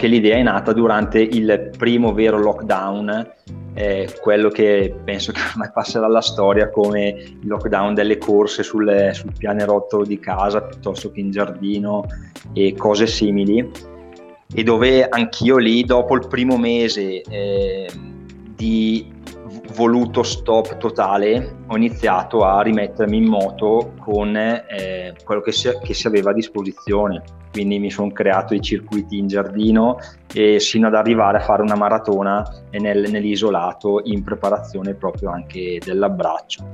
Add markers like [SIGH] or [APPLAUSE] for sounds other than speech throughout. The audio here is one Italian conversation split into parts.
che l'idea è nata durante il primo vero lockdown, eh, quello che penso [LAUGHS] che ormai passerà alla storia come il lockdown delle corse sul, sul pianerottolo di casa piuttosto che in giardino e cose simili, e dove anch'io lì dopo il primo mese eh, di voluto stop totale ho iniziato a rimettermi in moto con eh, quello che si, che si, aveva a disposizione quindi mi sono creato i circuiti in giardino e sino ad arrivare a fare una maratona nel, nell'isolato in preparazione proprio anche dell'abbraccio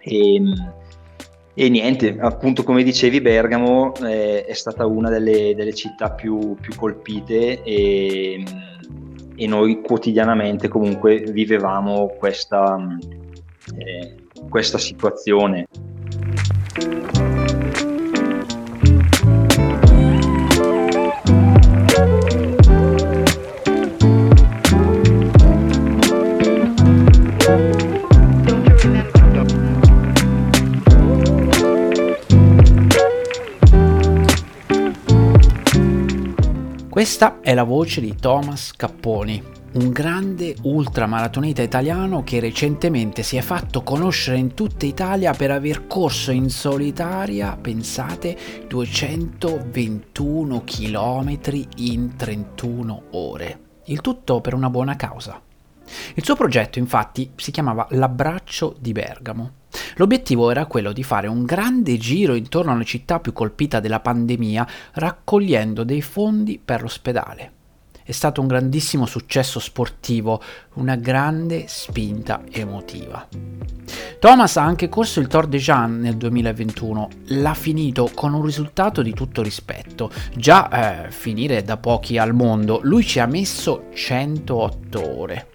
e, e niente, appunto come dicevi Bergamo eh, è stata una delle, delle città più, più colpite e e noi quotidianamente comunque vivevamo questa, eh, questa situazione. Questa è la voce di Thomas Capponi, un grande ultramaratoneta italiano che recentemente si è fatto conoscere in tutta Italia per aver corso in solitaria, pensate, 221 km in 31 ore. Il tutto per una buona causa. Il suo progetto infatti si chiamava L'abbraccio di Bergamo L'obiettivo era quello di fare un grande giro intorno alla città più colpita dalla pandemia, raccogliendo dei fondi per l'ospedale. È stato un grandissimo successo sportivo, una grande spinta emotiva. Thomas ha anche corso il Tour de Jean nel 2021, l'ha finito con un risultato di tutto rispetto. Già eh, finire da pochi al mondo, lui ci ha messo 108 ore.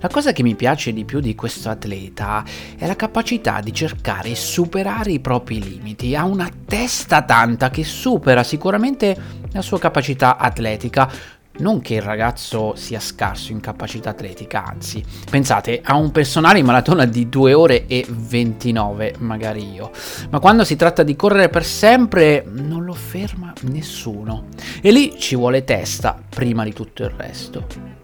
La cosa che mi piace di più di questo atleta è la capacità di cercare e superare i propri limiti. Ha una testa tanta che supera sicuramente la sua capacità atletica. Non che il ragazzo sia scarso in capacità atletica, anzi, pensate, ha un personale in maratona di 2 ore e 29, magari io. Ma quando si tratta di correre per sempre, non lo ferma nessuno. E lì ci vuole testa prima di tutto il resto.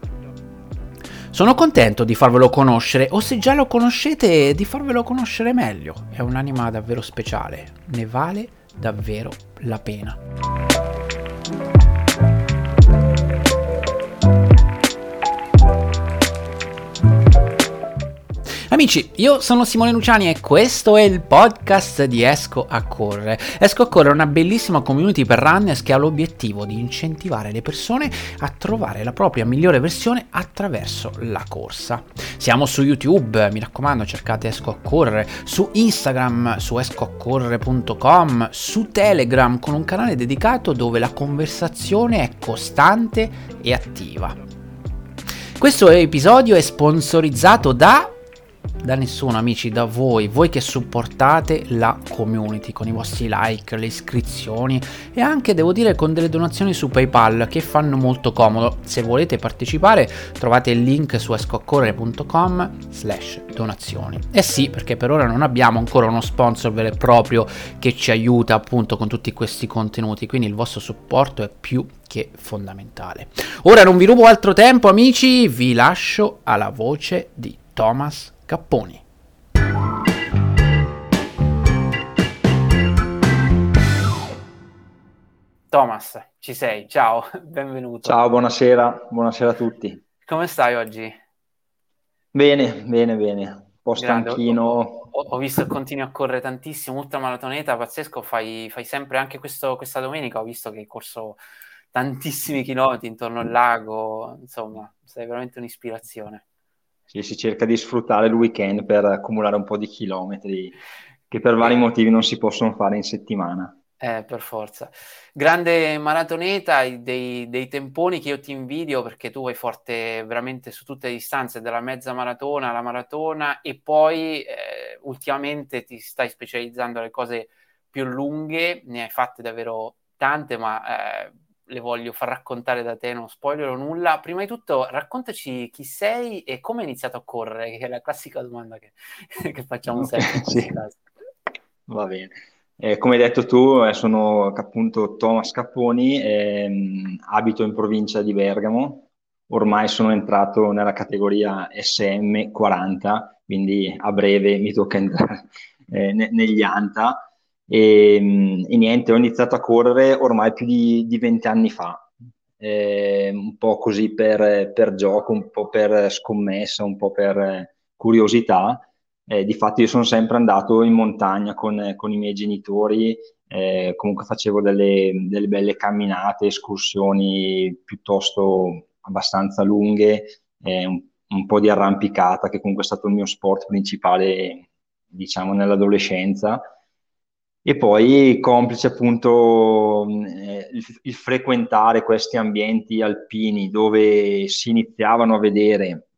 Sono contento di farvelo conoscere, o se già lo conoscete, di farvelo conoscere meglio. È un'anima davvero speciale, ne vale davvero la pena. Amici, io sono Simone Luciani e questo è il podcast di Esco a Correre. Esco a Correre è una bellissima community per runners che ha l'obiettivo di incentivare le persone a trovare la propria migliore versione attraverso la corsa. Siamo su YouTube, mi raccomando cercate Esco a Correre, su Instagram, su escoaccorrere.com, su Telegram con un canale dedicato dove la conversazione è costante e attiva. Questo episodio è sponsorizzato da da nessuno amici, da voi, voi che supportate la community con i vostri like, le iscrizioni e anche devo dire con delle donazioni su PayPal che fanno molto comodo. Se volete partecipare trovate il link su escoaccorrere.com slash donazioni. Eh sì, perché per ora non abbiamo ancora uno sponsor vero e proprio che ci aiuta appunto con tutti questi contenuti, quindi il vostro supporto è più che fondamentale. Ora non vi rubo altro tempo amici, vi lascio alla voce di Thomas Capponi. Thomas, ci sei, ciao, [LAUGHS] benvenuto. Ciao, buonasera, buonasera a tutti. Come stai oggi? Bene, bene, bene, un po' stanchino. Ho, ho, visto che continui a correre tantissimo, ultramaratoneta, pazzesco, fai, fai sempre anche questo, questa domenica, ho visto che hai corso tantissimi chilometri intorno al lago, insomma, sei veramente un'ispirazione sì, si cerca di sfruttare il weekend per accumulare un po' di chilometri che per vari motivi non si possono fare in settimana. Eh, per forza. Grande maratoneta, dei, dei, temponi che io ti invidio perché tu vai forte veramente su tutte le distanze, dalla mezza maratona alla maratona e poi eh, ultimamente ti stai specializzando alle cose più lunghe, ne hai fatte davvero tante, ma eh, le voglio far raccontare da te, non spoilerò nulla. Prima di tutto, raccontaci chi sei e come hai iniziato a correre, che è la classica domanda che, [LAUGHS] che facciamo sempre. sì. Va bene. Eh, come hai detto tu, eh, sono appunto Thomas Capponi, ehm, abito in provincia di Bergamo, ormai sono entrato nella categoria SM40, quindi a breve mi tocca entrare [LAUGHS] eh, ne- negli ANTA. E, mm, e, niente, ho iniziato a correre ormai più di, di 20 anni fa, eh, un po' così per, per, gioco, un po' per scommessa, un po' per curiosità. Eh, di fatto io sono sempre andato in montagna con, con i miei genitori, eh, comunque facevo delle, delle, belle camminate, escursioni piuttosto abbastanza lunghe, eh, un, un, po' di arrampicata, che comunque è stato il mio sport principale, diciamo, nell'adolescenza. E poi complice appunto eh, il, il, frequentare questi ambienti alpini dove si iniziavano a vedere,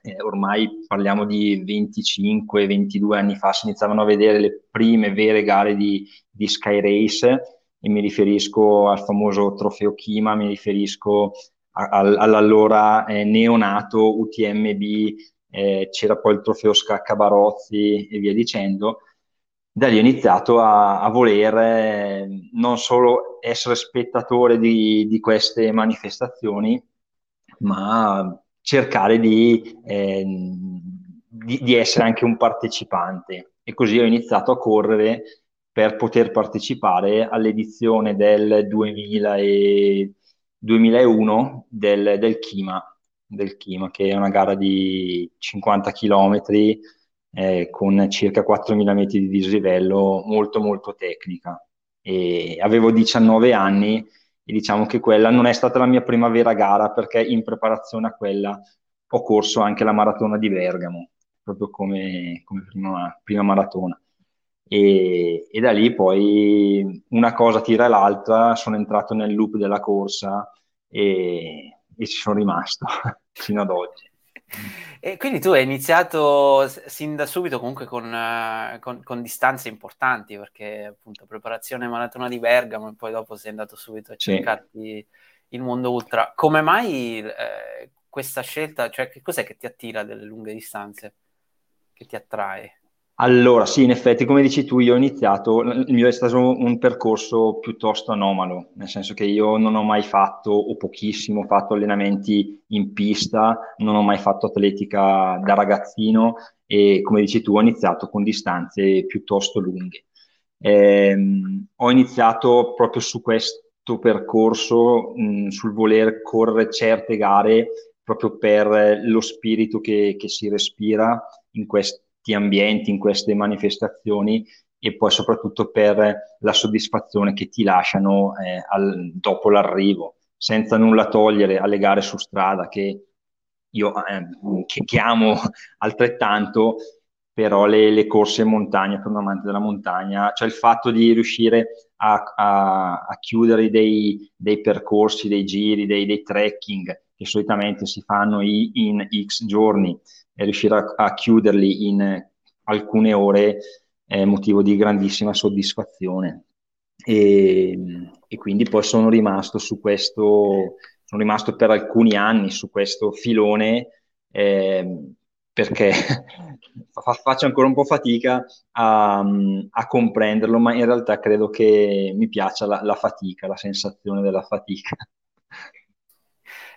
eh, ormai parliamo di 25-22 anni fa, si iniziavano a vedere le prime vere gare di, di Sky Race e mi riferisco al famoso trofeo Kima, mi riferisco all'allora eh, neonato UTMB, eh, c'era poi il trofeo Scacca Barozzi e via dicendo. Da lì ho iniziato a, a voler non solo essere spettatore di, di, queste manifestazioni, ma cercare di, eh, di, di essere anche un partecipante. E così ho iniziato a correre per poter partecipare all'edizione del 2000 e 2001 del, del, Kima, del Kima, che è una gara di 50 km eh, con circa 4.000 metri di dislivello, molto molto tecnica. E avevo 19 anni e diciamo che quella non è stata la mia prima vera gara perché in preparazione a quella ho corso anche la maratona di Bergamo, proprio come, come prima, prima maratona. E, e, da lì poi una cosa tira l'altra, sono entrato nel loop della corsa e, e ci sono rimasto [LAUGHS] fino ad oggi. [LAUGHS] E quindi tu hai iniziato sin da subito comunque con, uh, con, con, distanze importanti, perché appunto preparazione maratona di Bergamo e poi dopo sei andato subito a cercarti sì. il mondo ultra. Come mai eh, questa scelta, cioè che cos'è che ti attira delle lunghe distanze, che ti attrae? Allora, sì, in effetti, come dici tu, io ho iniziato, il mio è stato un percorso piuttosto anomalo, nel senso che io non ho mai fatto, o pochissimo, fatto allenamenti in pista, non ho mai fatto atletica da ragazzino e, come dici tu, ho iniziato con distanze piuttosto lunghe. Eh, ho iniziato proprio su questo percorso, mh, sul voler correre certe gare, proprio per lo spirito che, che si respira in questo questi ambienti, in queste manifestazioni e poi soprattutto per la soddisfazione che ti lasciano eh, al, dopo l'arrivo, senza nulla togliere alle gare su strada che io eh, che, che amo [LAUGHS] altrettanto, però le, le, corse in montagna per un amante della montagna, cioè il fatto di riuscire a, a, a chiudere dei, dei, percorsi, dei giri, dei, dei trekking che solitamente si fanno in X giorni, riuscire a, a chiuderli in alcune ore è motivo di grandissima soddisfazione. E, e, quindi poi sono rimasto su questo, sono rimasto per alcuni anni su questo filone eh, perché [LAUGHS] faccio ancora un po' fatica a, a, comprenderlo, ma in realtà credo che mi piaccia la, la fatica, la sensazione della fatica.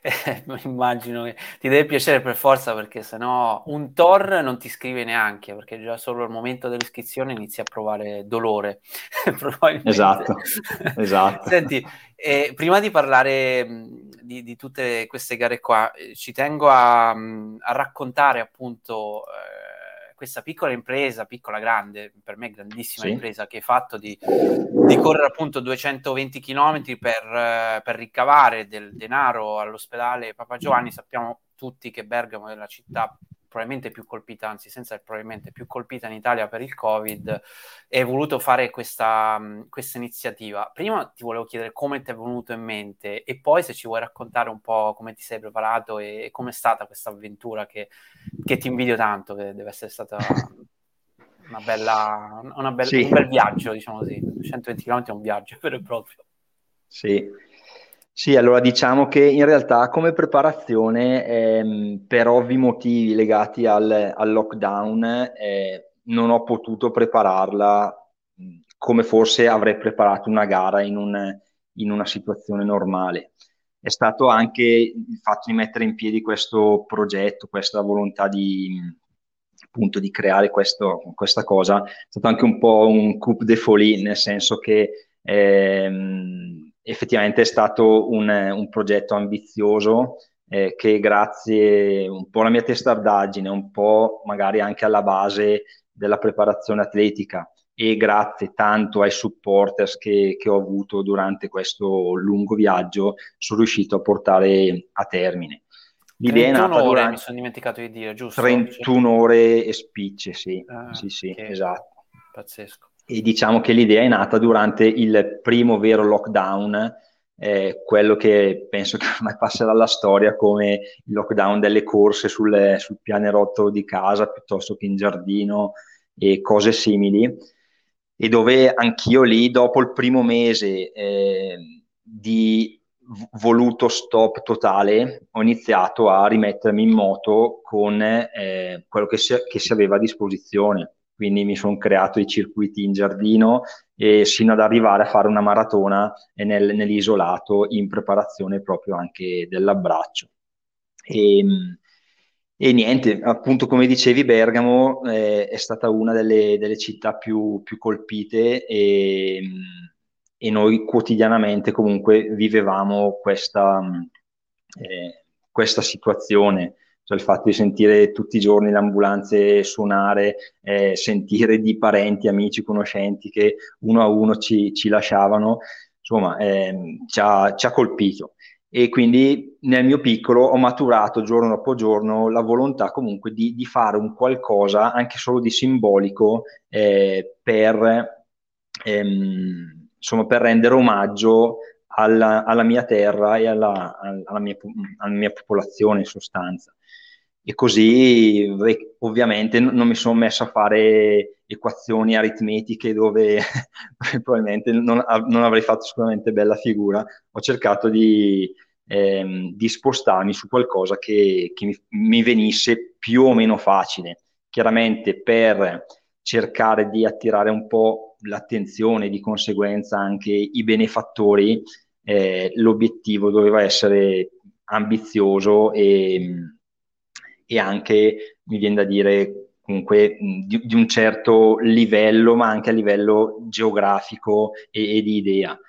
[LAUGHS] Eh, immagino che ti deve piacere per forza perché sennò un Tor non ti scrive neanche perché già solo al momento dell'iscrizione inizi a provare dolore. [LAUGHS] esatto, esatto. Senti, eh, prima di parlare di, di, tutte queste gare qua, eh, ci tengo a, a raccontare appunto eh, questa piccola impresa, piccola grande, per me grandissima sì. impresa che hai fatto di, di, correre appunto 220 km per, eh, per ricavare del denaro all'ospedale Papa Giovanni, sappiamo tutti che Bergamo è la città probabilmente più colpita, anzi senza il probabilmente più colpita in Italia per il Covid, e hai voluto fare questa, questa iniziativa. Prima ti volevo chiedere come ti è venuto in mente e poi se ci vuoi raccontare un po' come ti sei preparato e, e com'è stata questa avventura che, che, ti invidio tanto, che deve essere stata [LAUGHS] una bella, una bella sì. un bel viaggio, diciamo così. 120 km è un viaggio vero e proprio. Sì, sì, allora diciamo che in realtà come preparazione, ehm, per ovvi motivi legati al, al lockdown, eh, non ho potuto prepararla come forse avrei preparato una gara in, un, in una situazione normale. È stato anche il fatto di mettere in piedi questo progetto, questa volontà di, appunto, di creare questo, questa cosa, è stato anche un po' un coup de folie, nel senso che ehm, effettivamente è stato un, un progetto ambizioso eh, che grazie un po' alla mia testardaggine, un po' magari anche alla base della preparazione atletica e grazie tanto ai supporters che, che ho avuto durante questo lungo viaggio sono riuscito a portare a termine. L'idea è nata ore, durante... mi sono dimenticato di dire, giusto? 31 ore e spicce, sì, ah, sì, sì, esatto. Pazzesco. E diciamo che l'idea è nata durante il primo vero lockdown, eh, quello che penso che [LAUGHS] ormai passerà alla storia come il lockdown delle corse sul, sul pianerottolo di casa piuttosto che in giardino e cose simili, e dove anch'io lì, dopo il primo mese eh, di voluto stop totale, ho iniziato a rimettermi in moto con eh, quello che si, che si, aveva a disposizione. Quindi mi sono creato i circuiti in giardino e sino ad arrivare a fare una maratona nel, nell'isolato in preparazione proprio anche dell'abbraccio. E, e niente, appunto come dicevi, Bergamo eh, è stata una delle, delle città più, più colpite e e noi quotidianamente comunque vivevamo questa, eh, questa situazione, cioè il fatto di sentire tutti i giorni le ambulanze suonare, eh, sentire di parenti, amici, conoscenti che uno a uno ci, ci lasciavano, insomma, eh, ci, ha, ci ha colpito e quindi nel mio piccolo ho maturato giorno dopo giorno la volontà comunque di, di fare un qualcosa anche solo di simbolico eh, per ehm, insomma, per rendere omaggio alla, alla mia terra e alla, alla, mia, alla, mia, popolazione in sostanza. E così ovviamente non mi sono messo a fare equazioni aritmetiche dove [LAUGHS] probabilmente non, non, avrei fatto sicuramente bella figura. Ho cercato di, ehm, di spostarmi su qualcosa che, che mi, mi venisse più o meno facile. Chiaramente per cercare di attirare un po' l'attenzione di conseguenza anche i benefattori, eh, l'obiettivo doveva essere ambizioso e, e, anche, mi viene da dire, comunque di, di, un certo livello, ma anche a livello geografico e, e di idea.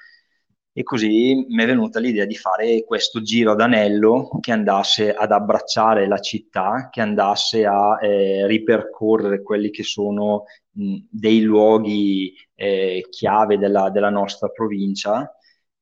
E così mi è venuta l'idea di fare questo giro ad anello che andasse ad abbracciare la città, che andasse a eh, ripercorrere quelli che sono mh, dei luoghi eh, chiave della, della, nostra provincia,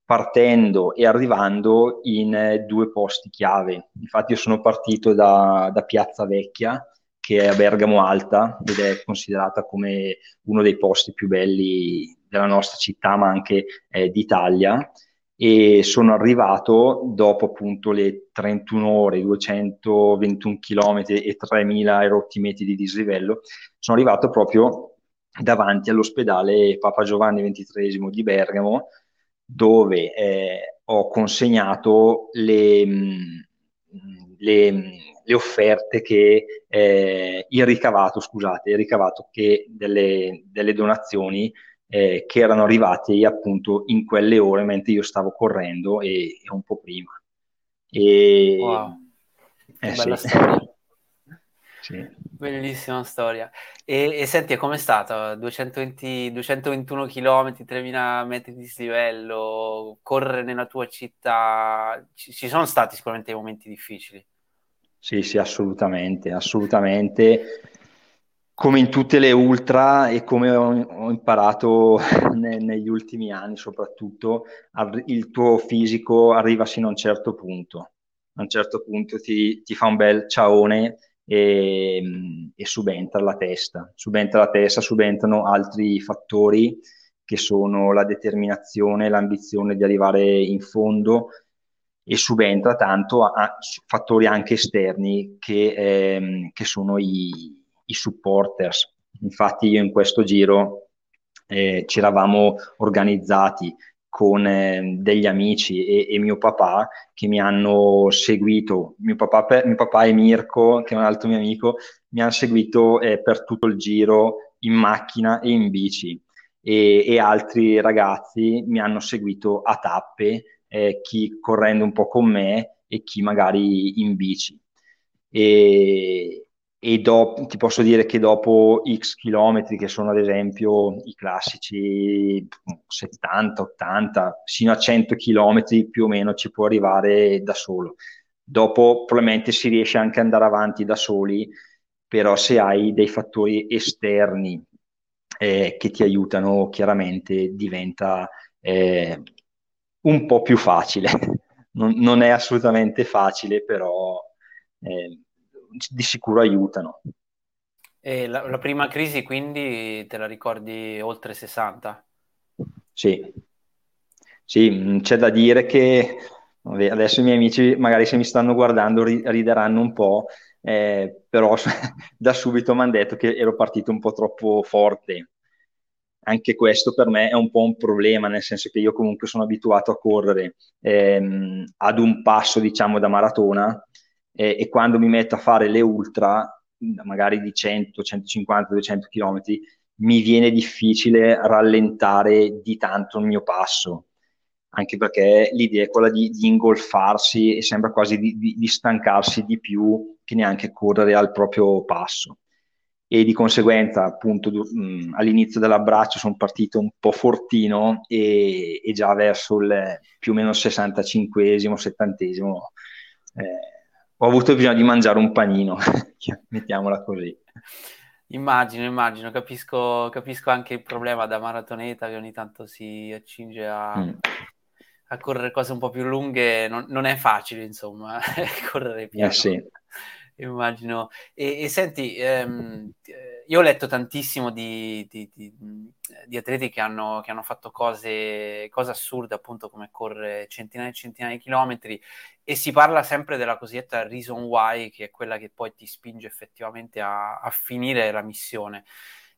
partendo e arrivando in eh, due posti chiave. Infatti io sono partito da, da Piazza Vecchia, che è a Bergamo Alta ed è considerata come uno dei posti più belli della nostra città, ma anche eh, d'Italia. E sono arrivato dopo appunto le 31 ore, 221 km e 3000 erotti metri di dislivello, sono arrivato proprio davanti all'ospedale Papa Giovanni XXIII di Bergamo, dove eh, ho consegnato le, le, le offerte che eh, il ricavato, scusate, il ricavato che delle, delle donazioni eh, che erano arrivati appunto in quelle ore mentre io stavo correndo e, e un po' prima. E, wow, eh, bella sì. storia. Sì. Bellissima storia. E, e senti, com'è stata? 220, 221 km, 3000 metri di dislivello, correre nella tua città, ci, ci sono stati sicuramente momenti difficili. Sì, sì, assolutamente, assolutamente come in tutte le ultra e come ho, ho imparato [LAUGHS] ne, negli ultimi anni soprattutto, il tuo fisico arriva sino a un certo punto. A un certo punto ti, ti fa un bel ciaone e, e, subentra la testa. Subentra la testa, subentrano altri fattori che sono la determinazione, l'ambizione di arrivare in fondo e subentra tanto a, a fattori anche esterni che, ehm, che sono i, i supporters. Infatti io in questo giro eh, ci eravamo organizzati con eh, degli amici e, e, mio papà che mi hanno seguito, mio papà, mio papà, e Mirko, che è un altro mio amico, mi hanno seguito eh, per tutto il giro in macchina e in bici. e, e altri ragazzi mi hanno seguito a tappe, eh, chi correndo un po' con me e chi magari in bici. E, e dopo, ti posso dire che dopo x chilometri, che sono ad esempio i classici 70, 80, fino a 100 chilometri più o meno ci può arrivare da solo. Dopo probabilmente si riesce anche ad andare avanti da soli, però se hai dei fattori esterni eh, che ti aiutano, chiaramente diventa eh, un po' più facile. [LAUGHS] non, non, è assolutamente facile, però eh, di sicuro aiutano. La, la, prima crisi quindi te la ricordi oltre 60? Sì, sì, mm, c'è da dire che adesso i miei amici magari se mi stanno guardando rideranno un po', eh, però [LAUGHS] da subito mi hanno detto che ero partito un po' troppo forte. Anche questo per me è un po' un problema, nel senso che io comunque sono abituato a correre ehm, ad un passo, diciamo, da maratona e, e quando mi metto a fare le ultra, magari di 100, 150, 200 km, mi viene difficile rallentare di tanto il mio passo, anche perché l'idea è quella di, di ingolfarsi e sembra quasi di, di, di, stancarsi di più che neanche correre al proprio passo. E di conseguenza, appunto, mh, all'inizio dell'abbraccio sono partito un po' fortino e, e già verso il più o meno 65esimo, 70esimo, eh, ho avuto bisogno di mangiare un panino, [LAUGHS] mettiamola così. Immagino, immagino, capisco, capisco, anche il problema da maratoneta che ogni tanto si accinge a, mm. a correre cose un po' più lunghe, non, non è facile insomma, [LAUGHS] correre piano. Eh sì. Immagino. E, e senti, ehm, io ho letto tantissimo di, di, di, di atleti che hanno, che hanno fatto cose, cose, assurde, appunto come correre centinaia e centinaia di chilometri, e si parla sempre della cosiddetta reason why, che è quella che poi ti spinge effettivamente a, a finire la missione.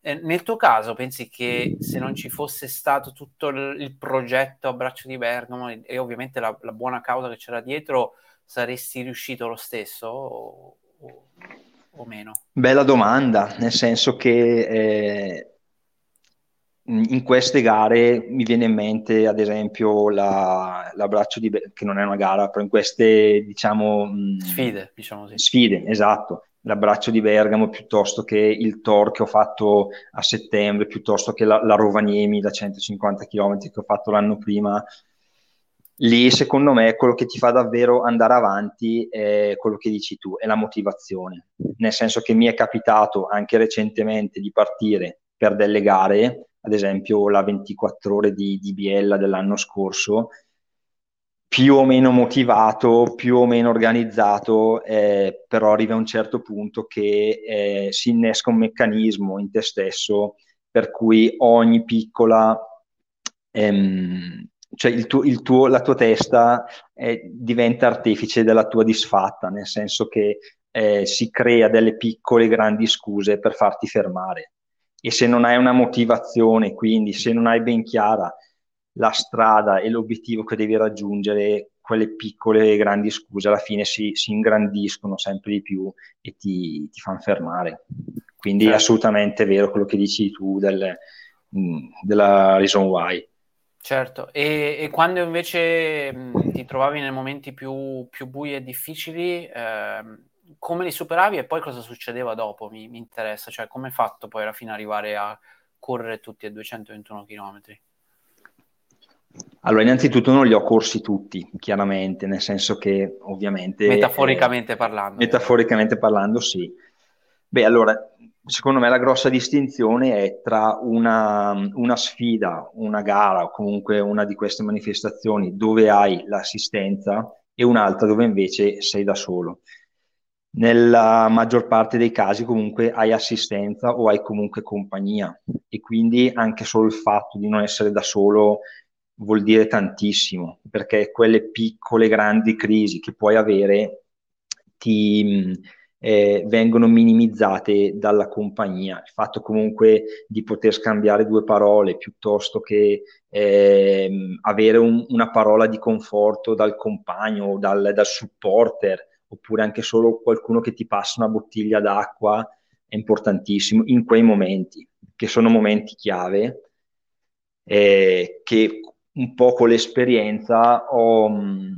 Eh, nel tuo caso, pensi che se non ci fosse stato tutto il, il progetto a braccio di Bergamo e, e ovviamente la, la, buona causa che c'era dietro, saresti riuscito lo stesso? O, o o meno? Bella domanda, nel senso che eh, in queste gare mi viene in mente ad esempio la, l'abbraccio di che non è una gara, però in queste diciamo sfide, diciamo così. Sfide, esatto. L'abbraccio di Bergamo piuttosto che il Tor che ho fatto a settembre, piuttosto che la, la Rovaniemi da 150 km che ho fatto l'anno prima, lì secondo me quello che ti fa davvero andare avanti è quello che dici tu, è la motivazione. Nel senso che mi è capitato anche recentemente di partire per delle gare, ad esempio la 24 ore di, di Biella dell'anno scorso, più o meno motivato, più o meno organizzato, eh, però arriva a un certo punto che eh, si innesca un meccanismo in te stesso per cui ogni piccola ehm, cioè il tuo, il tuo, la tua testa eh, diventa artefice della tua disfatta, nel senso che eh, si crea delle piccole grandi scuse per farti fermare. E se non hai una motivazione, quindi se non hai ben chiara la strada e l'obiettivo che devi raggiungere, quelle piccole grandi scuse alla fine si, si ingrandiscono sempre di più e ti, ti fanno fermare. Quindi certo. è assolutamente vero quello che dici tu del, mh, della reason why. Certo, e, e quando invece mh, ti trovavi nei momenti più, più bui e difficili, eh, come li superavi e poi cosa succedeva dopo? Mi, mi interessa, cioè come hai fatto poi alla fine arrivare a correre tutti a 221 km? Allora, innanzitutto non li ho corsi tutti, chiaramente, nel senso che ovviamente... Metaforicamente eh, parlando. Metaforicamente parlando, sì. Beh, allora, secondo me la grossa distinzione è tra una, una, sfida, una gara o comunque una di queste manifestazioni dove hai l'assistenza e un'altra dove invece sei da solo. Nella maggior parte dei casi comunque hai assistenza o hai comunque compagnia e quindi anche solo il fatto di non essere da solo vuol dire tantissimo perché quelle piccole grandi crisi che puoi avere ti eh, vengono minimizzate dalla compagnia. Il fatto comunque di poter scambiare due parole piuttosto che eh, avere un, una parola di conforto dal compagno o dal, dal supporter oppure anche solo qualcuno che ti passa una bottiglia d'acqua è importantissimo in quei momenti, che sono momenti chiave eh, che un po' con l'esperienza ho, mm,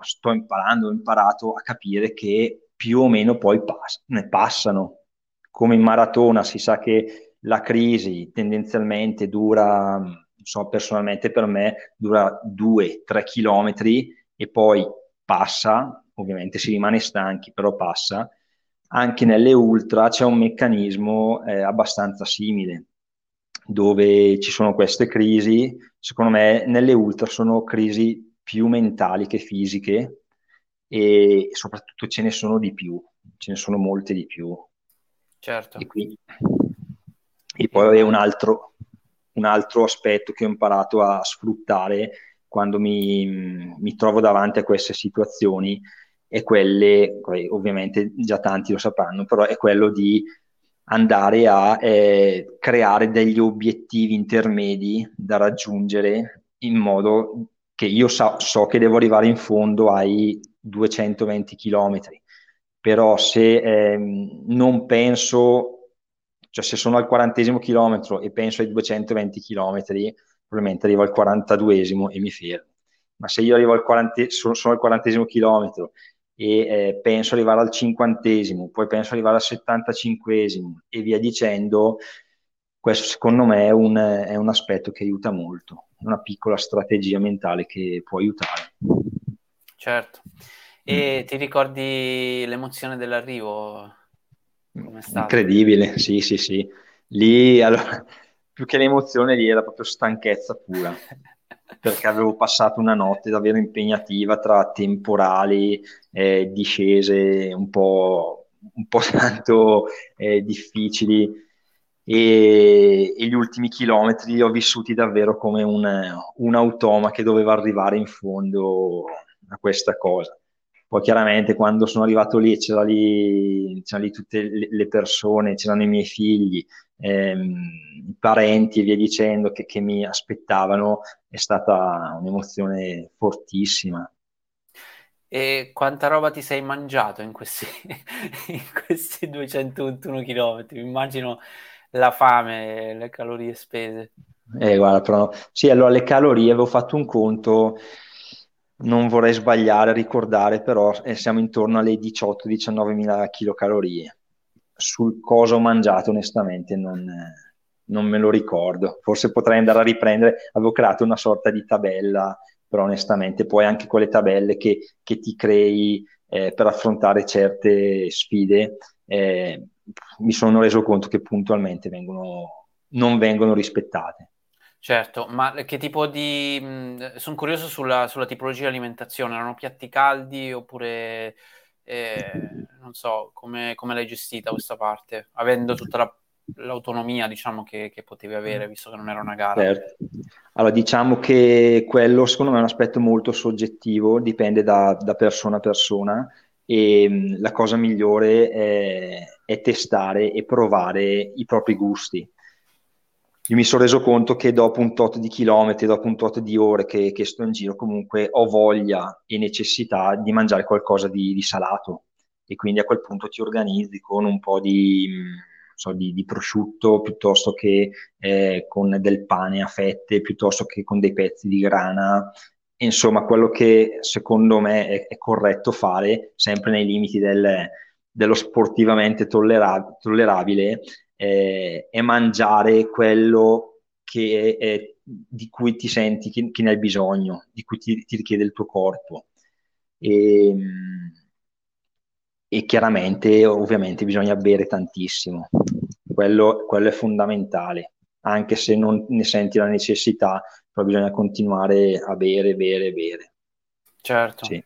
sto imparando, ho imparato a capire che più o meno poi pass- ne passano. Come in maratona si sa che la crisi tendenzialmente dura, so, personalmente per me, dura 2-3 chilometri e poi passa, ovviamente si rimane stanchi, però passa. Anche nelle ultra c'è un meccanismo eh, abbastanza simile, dove ci sono queste crisi, secondo me nelle ultra sono crisi più mentali che fisiche e soprattutto ce ne sono di più, ce ne sono molte di più. Certo. E, qui, e poi è un altro, un altro aspetto che ho imparato a sfruttare quando mi, mi trovo davanti a queste situazioni è quelle, ovviamente già tanti lo sapranno, però è quello di andare a eh, creare degli obiettivi intermedi da raggiungere in modo che io so, so che devo arrivare in fondo ai 220 km, però se eh, non penso, cioè se sono al quarantesimo chilometro e penso ai 220 km, probabilmente arrivo al 42esimo e mi fermo. Ma se io arrivo al 40, sono, sono al quarantesimo chilometro e eh, penso arrivare al cinquantesimo, poi penso arrivare al settantacinquesimo e via dicendo, questo secondo me è un, è un aspetto che aiuta molto, una piccola strategia mentale che può aiutare. Certo. E mm. ti ricordi l'emozione dell'arrivo? Incredibile, sì, sì, sì. Lì, allora, [LAUGHS] più che l'emozione, lì era proprio stanchezza pura, [LAUGHS] perché avevo passato una notte davvero impegnativa tra temporali, eh, discese un po', un po [LAUGHS] tanto eh, difficili e, e, gli ultimi chilometri li ho vissuti davvero come un, un automa che doveva arrivare in fondo a questa cosa. Poi chiaramente quando sono arrivato lì c'erano lì, c'erano lì tutte le persone, c'erano i miei figli, ehm, i parenti e via dicendo che, che mi aspettavano, è stata un'emozione fortissima. E quanta roba ti sei mangiato in questi, [LAUGHS] in questi 221 km? Immagino la fame, le calorie spese. Eh, guarda, però, sì, allora le calorie avevo fatto un conto, non vorrei sbagliare ricordare, però eh, siamo intorno alle 18-19 mila kcal. Sul cosa ho mangiato, onestamente, non, non me lo ricordo. Forse potrei andare a riprendere, avevo creato una sorta di tabella però onestamente poi anche quelle tabelle che, che ti crei eh, per affrontare certe sfide, eh, mi sono reso conto che puntualmente vengono, non vengono rispettate. Certo, ma che tipo di... sono curioso sulla, sulla tipologia di alimentazione, erano piatti caldi oppure... Eh, non so, come, come l'hai gestita questa parte, avendo tutta la l'autonomia diciamo, che, che, potevi avere, visto che non era una gara. Certo. Allora, diciamo che quello secondo me è un aspetto molto soggettivo, dipende da, da persona a persona e mh, la cosa migliore è, è, testare e provare i propri gusti. Io mi sono reso conto che dopo un tot di chilometri, dopo un tot di ore che, che sto in giro, comunque ho voglia e necessità di mangiare qualcosa di, di salato e quindi a quel punto ti organizzi con un po' di... Mh, so, di, di, prosciutto piuttosto che eh, con del pane a fette, piuttosto che con dei pezzi di grana. Insomma, quello che secondo me è, è corretto fare, sempre nei limiti del, dello sportivamente tollera- tollerabile, eh, è mangiare quello che è, di cui ti senti che, che ne hai bisogno, di cui ti, ti richiede il tuo corpo. E, ehm, e chiaramente ovviamente bisogna bere tantissimo, quello, quello, è fondamentale, anche se non ne senti la necessità, però bisogna continuare a bere, bere, bere. Certo. Sì.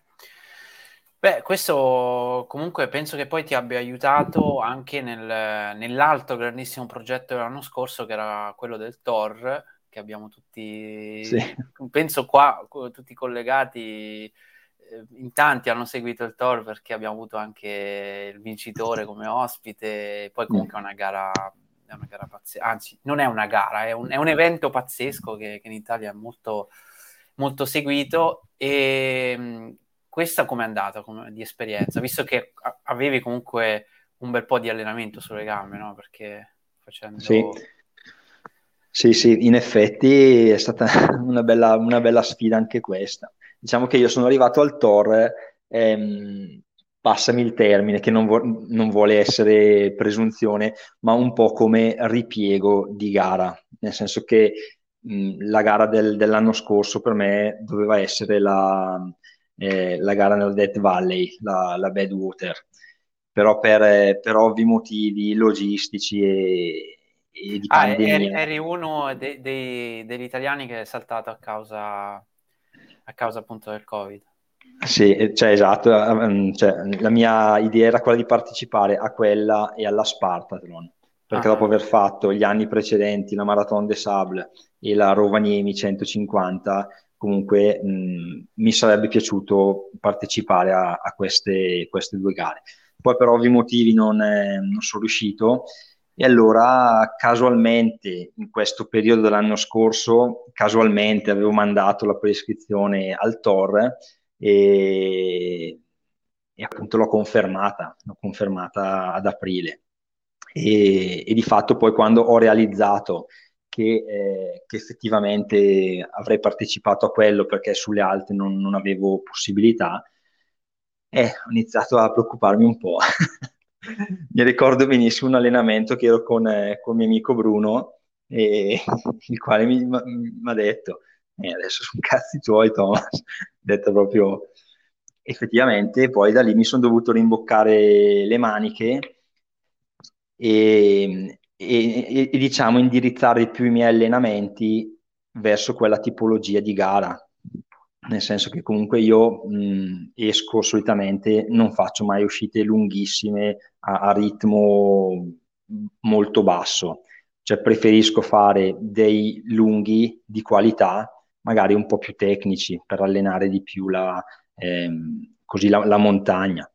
Beh, questo comunque penso che poi ti abbia aiutato anche nel, nell'altro grandissimo progetto dell'anno scorso, che era quello del Tor, che abbiamo tutti, sì. penso qua, tutti collegati eh, in tanti hanno seguito il Tor perché abbiamo avuto anche il vincitore come ospite, poi comunque è una gara, è una gara pazzesca, anzi non è una gara, è un, è un evento pazzesco che, che, in Italia è molto, molto seguito e mm, questa come è andata come, di esperienza, visto che avevi comunque un bel po' di allenamento sulle gambe, no? Perché facendo... Sì. Sì, sì, in effetti è stata [LAUGHS] una bella, una bella sfida anche questa. Diciamo che io sono arrivato al Tor, ehm, passami il termine, che non, vo- non vuole essere presunzione, ma un po' come ripiego di gara, nel senso che mh, la gara del- dell'anno scorso per me doveva essere la, eh, la gara nel Death Valley, la, la Badwater, però per, per ovvi motivi logistici e, e di Ah, eri, eri uno de- dei- degli italiani che è saltato a causa, a causa appunto del Covid. Sì, eh, cioè, esatto, ehm, cioè, la mia idea era quella di partecipare a quella e alla Spartathlon, perché Ah. dopo aver fatto gli anni precedenti la Marathon des Sables e la Rovaniemi 150, comunque mh, mi sarebbe piaciuto partecipare a, a queste, queste due gare. Poi per ovvi motivi non, eh, non sono riuscito e allora casualmente in questo periodo dell'anno scorso, casualmente avevo mandato la prescrizione al TOR e, e appunto l'ho confermata, l'ho confermata ad aprile. E, e di fatto poi quando ho realizzato che, eh, che, effettivamente avrei partecipato a quello perché sulle altre non, non avevo possibilità, eh, ho iniziato a preoccuparmi un po'. [LAUGHS] Mi ricordo benissimo un allenamento che ero con, eh, con mio amico Bruno, e, [LAUGHS] il quale mi ha detto, eh, adesso sono cazzi tuoi Thomas, [LAUGHS] detto proprio effettivamente, poi da lì mi sono dovuto rimboccare le maniche e, e, e, diciamo indirizzare più i miei allenamenti verso quella tipologia di gara nel senso che comunque io mh, esco solitamente, non faccio mai uscite lunghissime a, a, ritmo molto basso, cioè preferisco fare dei lunghi di qualità, magari un po' più tecnici per allenare di più la, ehm, la, la montagna.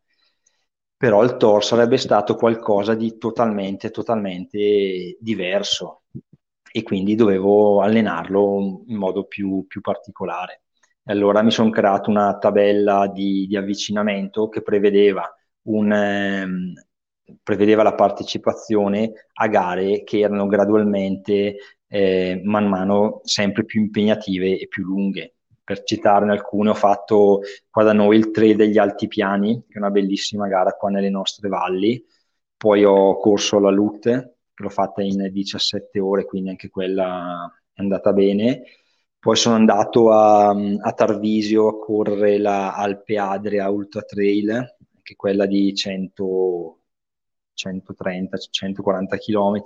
Però il Tor sarebbe stato qualcosa di totalmente, totalmente diverso e quindi dovevo allenarlo in modo più, più particolare. Allora mi sono creato una tabella di, di avvicinamento che prevedeva, un, ehm, prevedeva, la partecipazione a gare che erano gradualmente eh, man mano sempre più impegnative e più lunghe. Per citarne alcune, ho fatto qua da noi il Trail degli Altipiani, che è una bellissima gara qua nelle nostre valli. Poi ho corso la LUT, che l'ho fatta in 17 ore, quindi anche quella è andata bene poi sono andato a, a Tarvisio a correre la Alpe Adria Ultra Trail, che è quella di 100, 130, 140 km.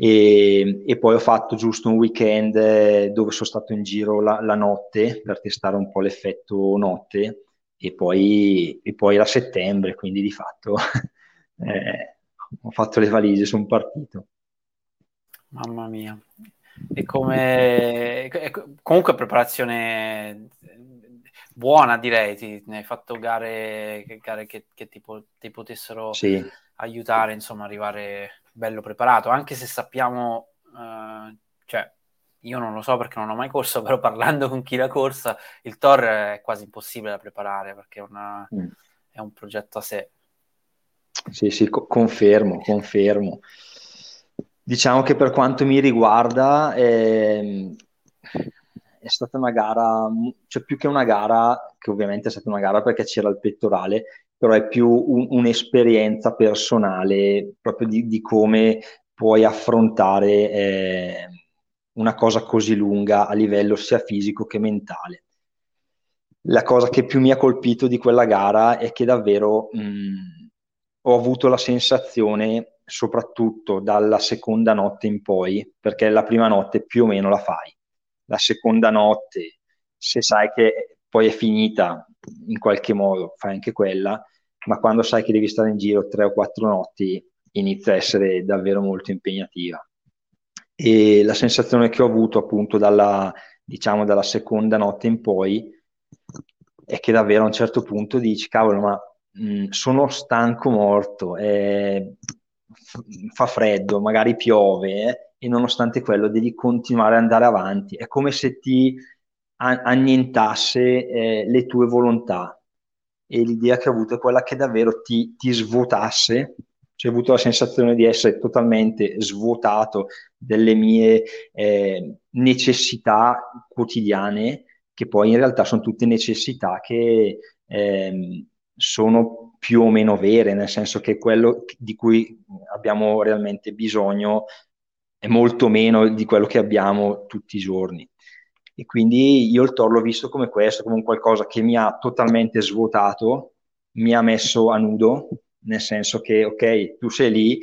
E, e, poi ho fatto giusto un weekend dove sono stato in giro la, la notte per testare un po' l'effetto notte e poi, e poi era settembre, quindi di fatto [LAUGHS] eh, ho fatto le valigie, sono partito. Mamma mia, e come comunque preparazione buona direi ti, ne hai fatto gare, gare che, che ti, ti, potessero sì. aiutare insomma arrivare bello preparato anche se sappiamo uh, cioè io non lo so perché non ho mai corso [LAUGHS] però parlando con chi l'ha corsa il Tor è quasi impossibile da preparare perché è, una, mm. è un progetto a sé sì sì co- confermo confermo Diciamo che per quanto mi riguarda eh, è stata una gara, cioè più che una gara, che ovviamente è stata una gara perché c'era il pettorale, però è più un, un'esperienza personale proprio di, di come puoi affrontare eh, una cosa così lunga a livello sia fisico che mentale. La cosa che più mi ha colpito di quella gara è che davvero mh, ho avuto la sensazione soprattutto dalla seconda notte in poi, perché la prima notte più o meno la fai. La seconda notte, se sai che poi è finita in qualche modo, fai anche quella, ma quando sai che devi stare in giro tre o quattro notti, inizia a essere davvero molto impegnativa. E la sensazione che ho avuto appunto dalla, diciamo, dalla seconda notte in poi è che davvero a un certo punto dici, cavolo, ma mh, sono stanco morto, eh, fa freddo, magari piove, eh, e nonostante quello devi continuare ad andare avanti. È come se ti annientasse eh, le tue volontà. E l'idea che ho avuto è quella che davvero ti, ti svuotasse, cioè ho avuto la sensazione di essere totalmente svuotato delle mie eh, necessità quotidiane, che poi in realtà sono tutte necessità che eh, sono più o meno vere, nel senso che quello di cui abbiamo realmente bisogno è molto meno di quello che abbiamo tutti i giorni. E quindi io il Tor l'ho visto come questo, come un qualcosa che mi ha totalmente svuotato, mi ha messo a nudo, nel senso che, ok, tu sei lì,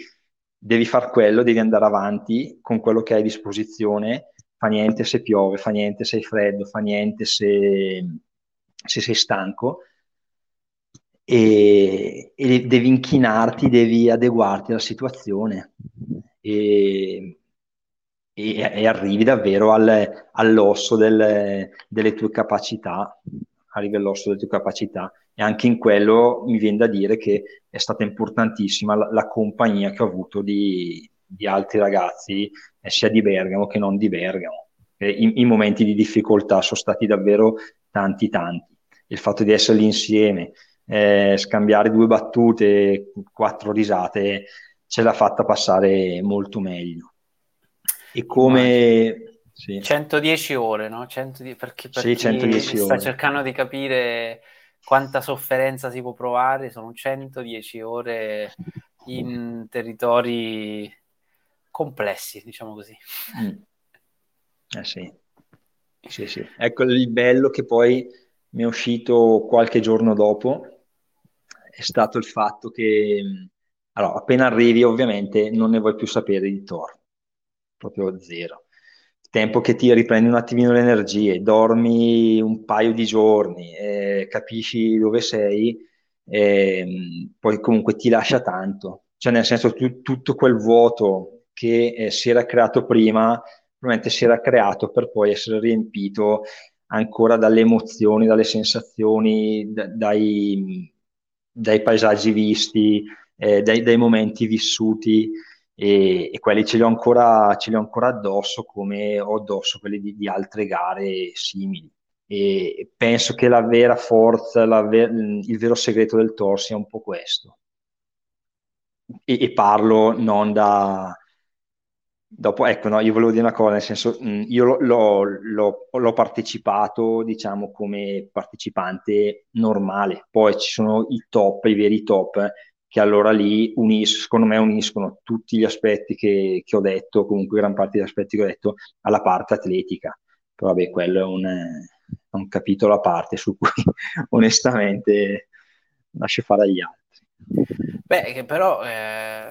devi far quello, devi andare avanti con quello che hai a disposizione, fa niente se piove, fa niente se hai freddo, fa niente se, se sei stanco, e, e, devi inchinarti, devi adeguarti alla situazione. E, e, e arrivi davvero al, all'osso del, delle tue capacità, arrivi all'osso delle tue capacità e anche in quello mi viene da dire che è stata importantissima la, la compagnia che ho avuto di, di altri ragazzi, eh, sia di Bergamo che non di Bergamo. In, in, momenti di difficoltà sono stati davvero tanti tanti. Il fatto di essere lì insieme, eh, scambiare due battute, quattro risate, ce l'ha fatta passare molto meglio e come... Sì. 110 ore, no? 110, perché per sì, 110 sta cercando di capire quanta sofferenza si può provare, sono 110 ore in territori complessi, diciamo così. Mm. Eh sì. sì, sì. Ecco il bello che poi mi è uscito qualche giorno dopo è stato il fatto che allora, appena arrivi ovviamente non ne vuoi più sapere di Thor proprio zero. Tempo che ti riprendi un attimino le energie, dormi un paio di giorni, eh, capisci dove sei, eh, poi comunque ti lascia tanto. Cioè, nel senso, tu, tutto quel vuoto che eh, si era creato prima, probabilmente si era creato per poi essere riempito ancora dalle emozioni, dalle sensazioni, da, dai, dai, paesaggi visti, eh, dai, dai momenti vissuti e, e quelli ce li, ho ancora, ce li ho ancora addosso come ho addosso quelli di, di altre gare simili. E penso che la vera forza, la ver- il vero segreto del Tor sia un po' questo. E, e parlo non da... Dopo, ecco, no, io volevo dire una cosa, nel senso, io l'ho, l'ho, l'ho partecipato, diciamo, come partecipante normale, poi ci sono i top, i veri top, che allora lì unis, secondo me uniscono tutti gli aspetti che, che, ho detto, comunque gran parte degli aspetti che ho detto, alla parte atletica. Però vabbè, quello è un, è un capitolo a parte su cui [LAUGHS] onestamente lascio fare agli altri. Beh, però eh,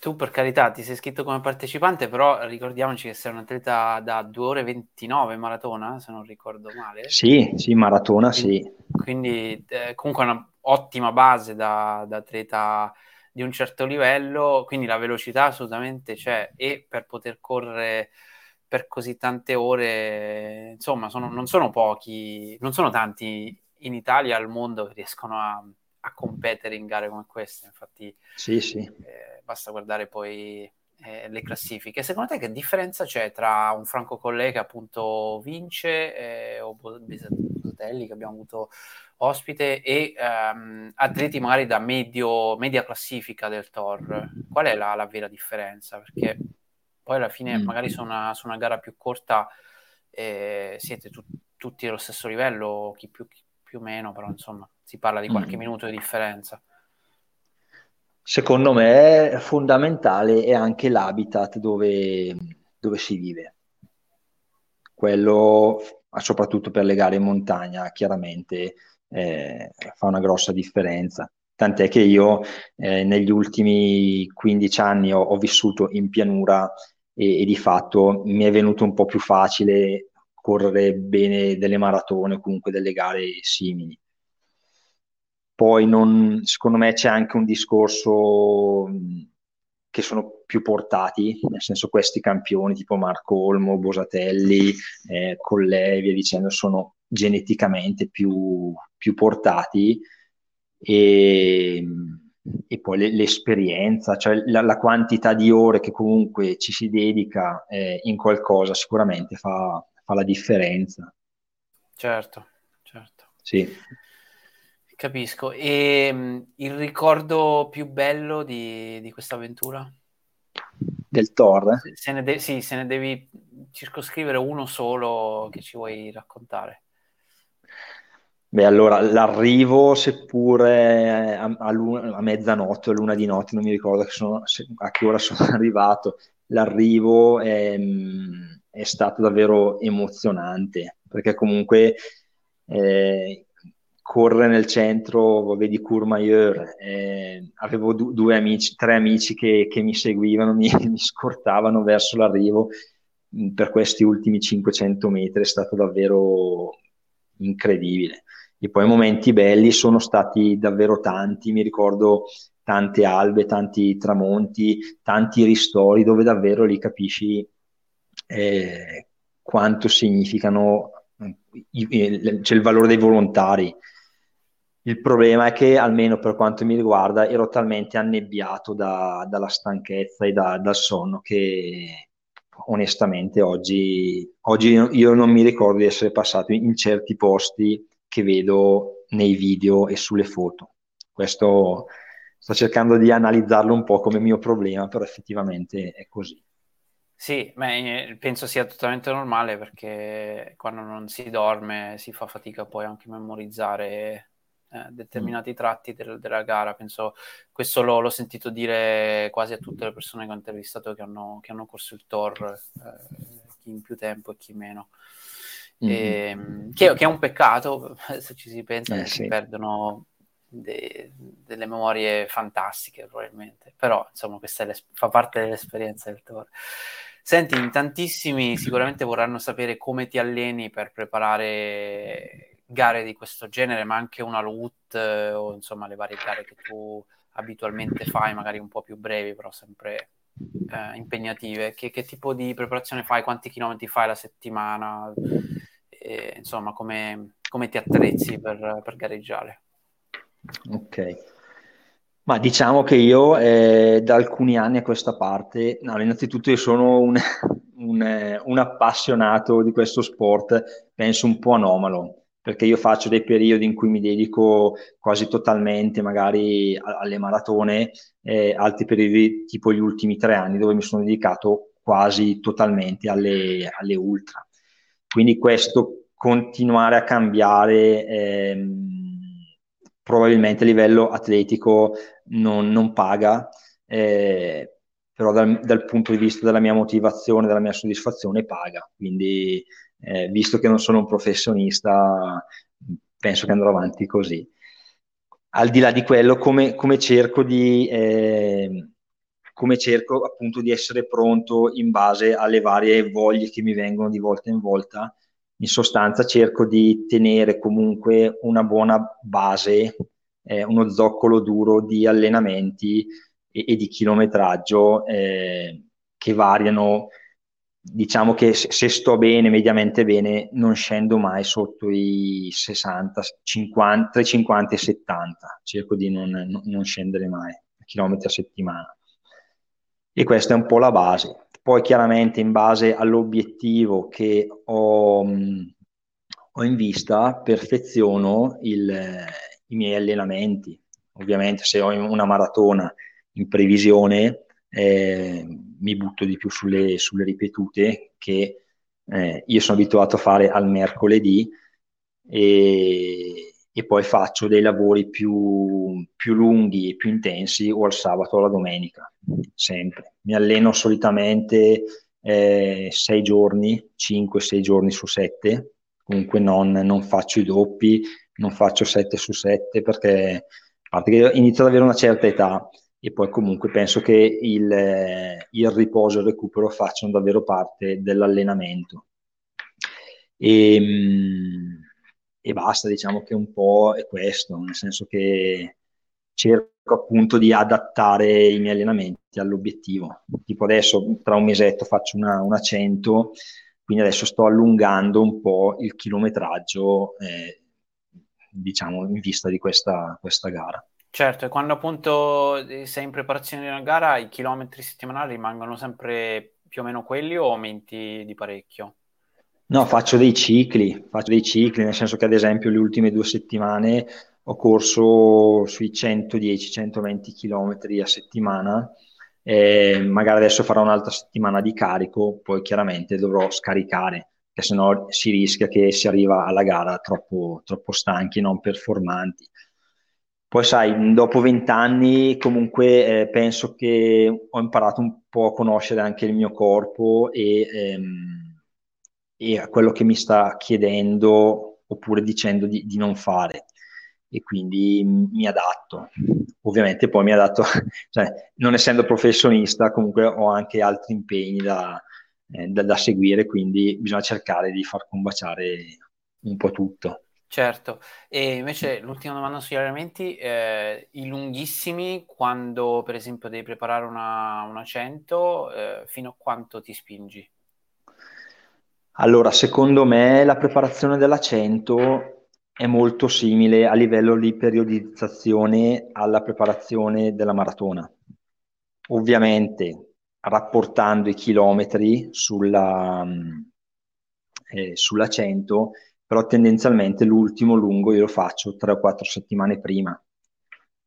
tu per carità ti sei iscritto come partecipante, però ricordiamoci che sei un atleta da 2 ore e 29 maratona, se non ricordo male. Sì, sì, maratona quindi, sì. Quindi eh, comunque una ottima base da, da atleta di un certo livello, quindi la velocità assolutamente c'è e per poter correre per così tante ore, insomma, sono, non sono pochi, non sono tanti in Italia al mondo che riescono a, a competere in gare come queste. Infatti, sì, sì. Eh, basta guardare poi eh, le classifiche. Secondo te che differenza c'è tra un Franco Collè che appunto vince eh, o Bisatelli che abbiamo avuto ospite e ehm, atleti magari da medio, media classifica del Tor? Qual è la, la vera differenza? Perché poi alla fine mm. magari su una, su una, gara più corta eh, siete tu, tutti allo stesso livello, chi più, chi più meno, però insomma si parla di qualche mm. minuto di differenza. Secondo me fondamentale è anche l'habitat dove, dove si vive. Quello, soprattutto per le gare in montagna, chiaramente eh, fa una grossa differenza. Tant'è che io eh, negli ultimi 15 anni ho, ho vissuto in pianura e, e, di fatto mi è venuto un po' più facile correre bene delle maratone o comunque delle gare simili. Poi non, secondo me c'è anche un discorso che sono più portati, nel senso questi campioni tipo Marco Olmo, Bosatelli, eh, Collè, via dicendo, sono geneticamente più, più portati e, e poi le, l'esperienza, cioè la, la, quantità di ore che comunque ci si dedica eh, in qualcosa sicuramente fa, fa la differenza. Certo, certo. Sì. Capisco. E um, il ricordo più bello di, di questa avventura? del Thor? Se ne de- sì, se ne devi circoscrivere uno solo che ci vuoi raccontare. Beh, allora l'arrivo, seppure a, a, a mezzanotte o luna di notte, non mi ricordo sono, se, a che ora sono [LAUGHS] arrivato, l'arrivo è, è, stato davvero emozionante, perché comunque eh, correre nel centro di Courmayeur, eh, avevo du- due amici, tre amici che, che mi seguivano, [LAUGHS] mi, mi, scortavano verso l'arrivo per questi ultimi 500 metri, è stato davvero incredibile. E poi momenti belli sono stati davvero tanti, mi ricordo tante albe, tanti tramonti, tanti ristori dove davvero lì capisci eh, quanto significano, eh, c'è il valore dei volontari. Il problema è che, almeno per quanto mi riguarda, ero talmente annebbiato da, dalla stanchezza e da, dal sonno che onestamente oggi, oggi io non mi ricordo di essere passato in certi posti che vedo nei video e sulle foto. Questo sto cercando di analizzarlo un po' come mio problema, però effettivamente è così. Sì, beh, penso sia totalmente normale perché quando non si dorme si fa fatica poi anche a memorizzare eh, determinati mm. tratti del, della gara. Penso questo l'ho, l'ho, sentito dire quasi a tutte le persone che ho intervistato che hanno, che hanno corso il Tor, eh, chi in più tempo e chi meno. Mm-hmm. E, ehm, che, che, è un peccato [LAUGHS] se ci si pensa, eh, si perdono de, delle memorie fantastiche probabilmente, però insomma questa fa parte dell'esperienza del Tor. Senti, in tantissimi sicuramente vorranno sapere come ti alleni per preparare gare di questo genere, ma anche una LUT eh, o insomma le varie gare che tu abitualmente fai, magari un po' più brevi, però sempre eh, impegnative. Che, che, tipo di preparazione fai? Quanti chilometri fai la settimana? E, insomma, come, come, ti attrezzi per, per gareggiare? Ok. Ma diciamo che io eh, da alcuni anni a questa parte, no, innanzitutto io sono un, [LAUGHS] un, un, appassionato di questo sport, penso un po' anomalo, perché io faccio dei periodi in cui mi dedico quasi totalmente magari alle maratone, eh, altri periodi tipo gli ultimi tre anni dove mi sono dedicato quasi totalmente alle, alle ultra. Quindi questo continuare a cambiare... Ehm, probabilmente a livello atletico non, non paga, eh, però dal, dal, punto di vista della mia motivazione, della mia soddisfazione paga. Quindi, eh, visto che non sono un professionista, penso che andrò avanti così. Al di là di quello, come, come cerco di... Eh, come cerco appunto di essere pronto in base alle varie voglie che mi vengono di volta in volta in sostanza cerco di tenere comunque una buona base, eh, uno zoccolo duro di allenamenti e, e di chilometraggio eh, che variano. Diciamo che se, sto bene, mediamente bene, non scendo mai sotto i 60, 50, 50 e 70. Cerco di non, non scendere mai chilometri a settimana. E questa è un po' la base poi chiaramente in base all'obiettivo che ho, ho in vista perfeziono il, i miei allenamenti. Ovviamente se ho una maratona in previsione eh, mi butto di più sulle, sulle ripetute che eh, io sono abituato a fare al mercoledì e, e poi faccio dei lavori più, più lunghi e più intensi o al sabato o alla domenica, sempre. Mi alleno solitamente eh, sei giorni, 5-6 giorni su 7, comunque non, non, faccio i doppi, non faccio 7 su 7 perché a parte che inizio ad avere una certa età e poi comunque penso che il, il riposo e il recupero facciano davvero parte dell'allenamento. E, ehm, e basta, diciamo che un po' è questo, nel senso che cerco appunto di adattare i miei allenamenti all'obiettivo. Tipo adesso tra un mesetto faccio una, una 100, quindi adesso sto allungando un po' il chilometraggio, eh, diciamo, in vista di questa, questa gara. Certo, e quando appunto sei in preparazione di una gara, i chilometri settimanali rimangono sempre più o meno quelli o aumenti di parecchio? No, faccio dei cicli, faccio dei cicli, nel senso che ad esempio le ultime due settimane ho corso sui 110-120 km a settimana eh, magari adesso farò un'altra settimana di carico, poi chiaramente dovrò scaricare, perché sennò si rischia che si arriva alla gara troppo, troppo stanchi, non performanti. Poi sai, dopo vent'anni comunque eh, penso che ho imparato un po' a conoscere anche il mio corpo e, ehm, e a quello che mi sta chiedendo oppure dicendo di, di, non fare e quindi mi adatto. Ovviamente poi mi adatto, [LAUGHS] cioè, non essendo professionista comunque ho anche altri impegni da, eh, da, da seguire, quindi bisogna cercare di far combaciare un po' tutto. Certo, e invece l'ultima domanda sugli allenamenti, eh, i lunghissimi, quando per esempio devi preparare una, una 100, eh, fino a quanto ti spingi? Allora, secondo me la preparazione della 100 è molto simile a livello di periodizzazione alla preparazione della maratona. Ovviamente rapportando i chilometri sulla, eh, sulla 100 però tendenzialmente l'ultimo lungo io lo faccio tre o quattro settimane prima.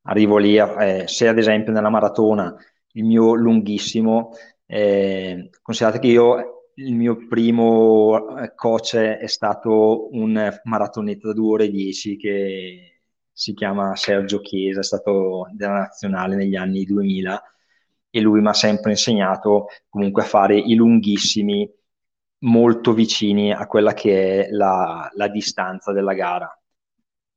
Arrivo lì, a, eh, se ad esempio nella maratona il mio lunghissimo, eh, considerate che io il mio primo eh, coach è stato un maratoneta da 2 ore e 10 che si chiama Sergio Chiesa, è stato della nazionale negli anni 2000 e lui mi ha sempre insegnato comunque a fare i lunghissimi molto vicini a quella che è la, la distanza della gara.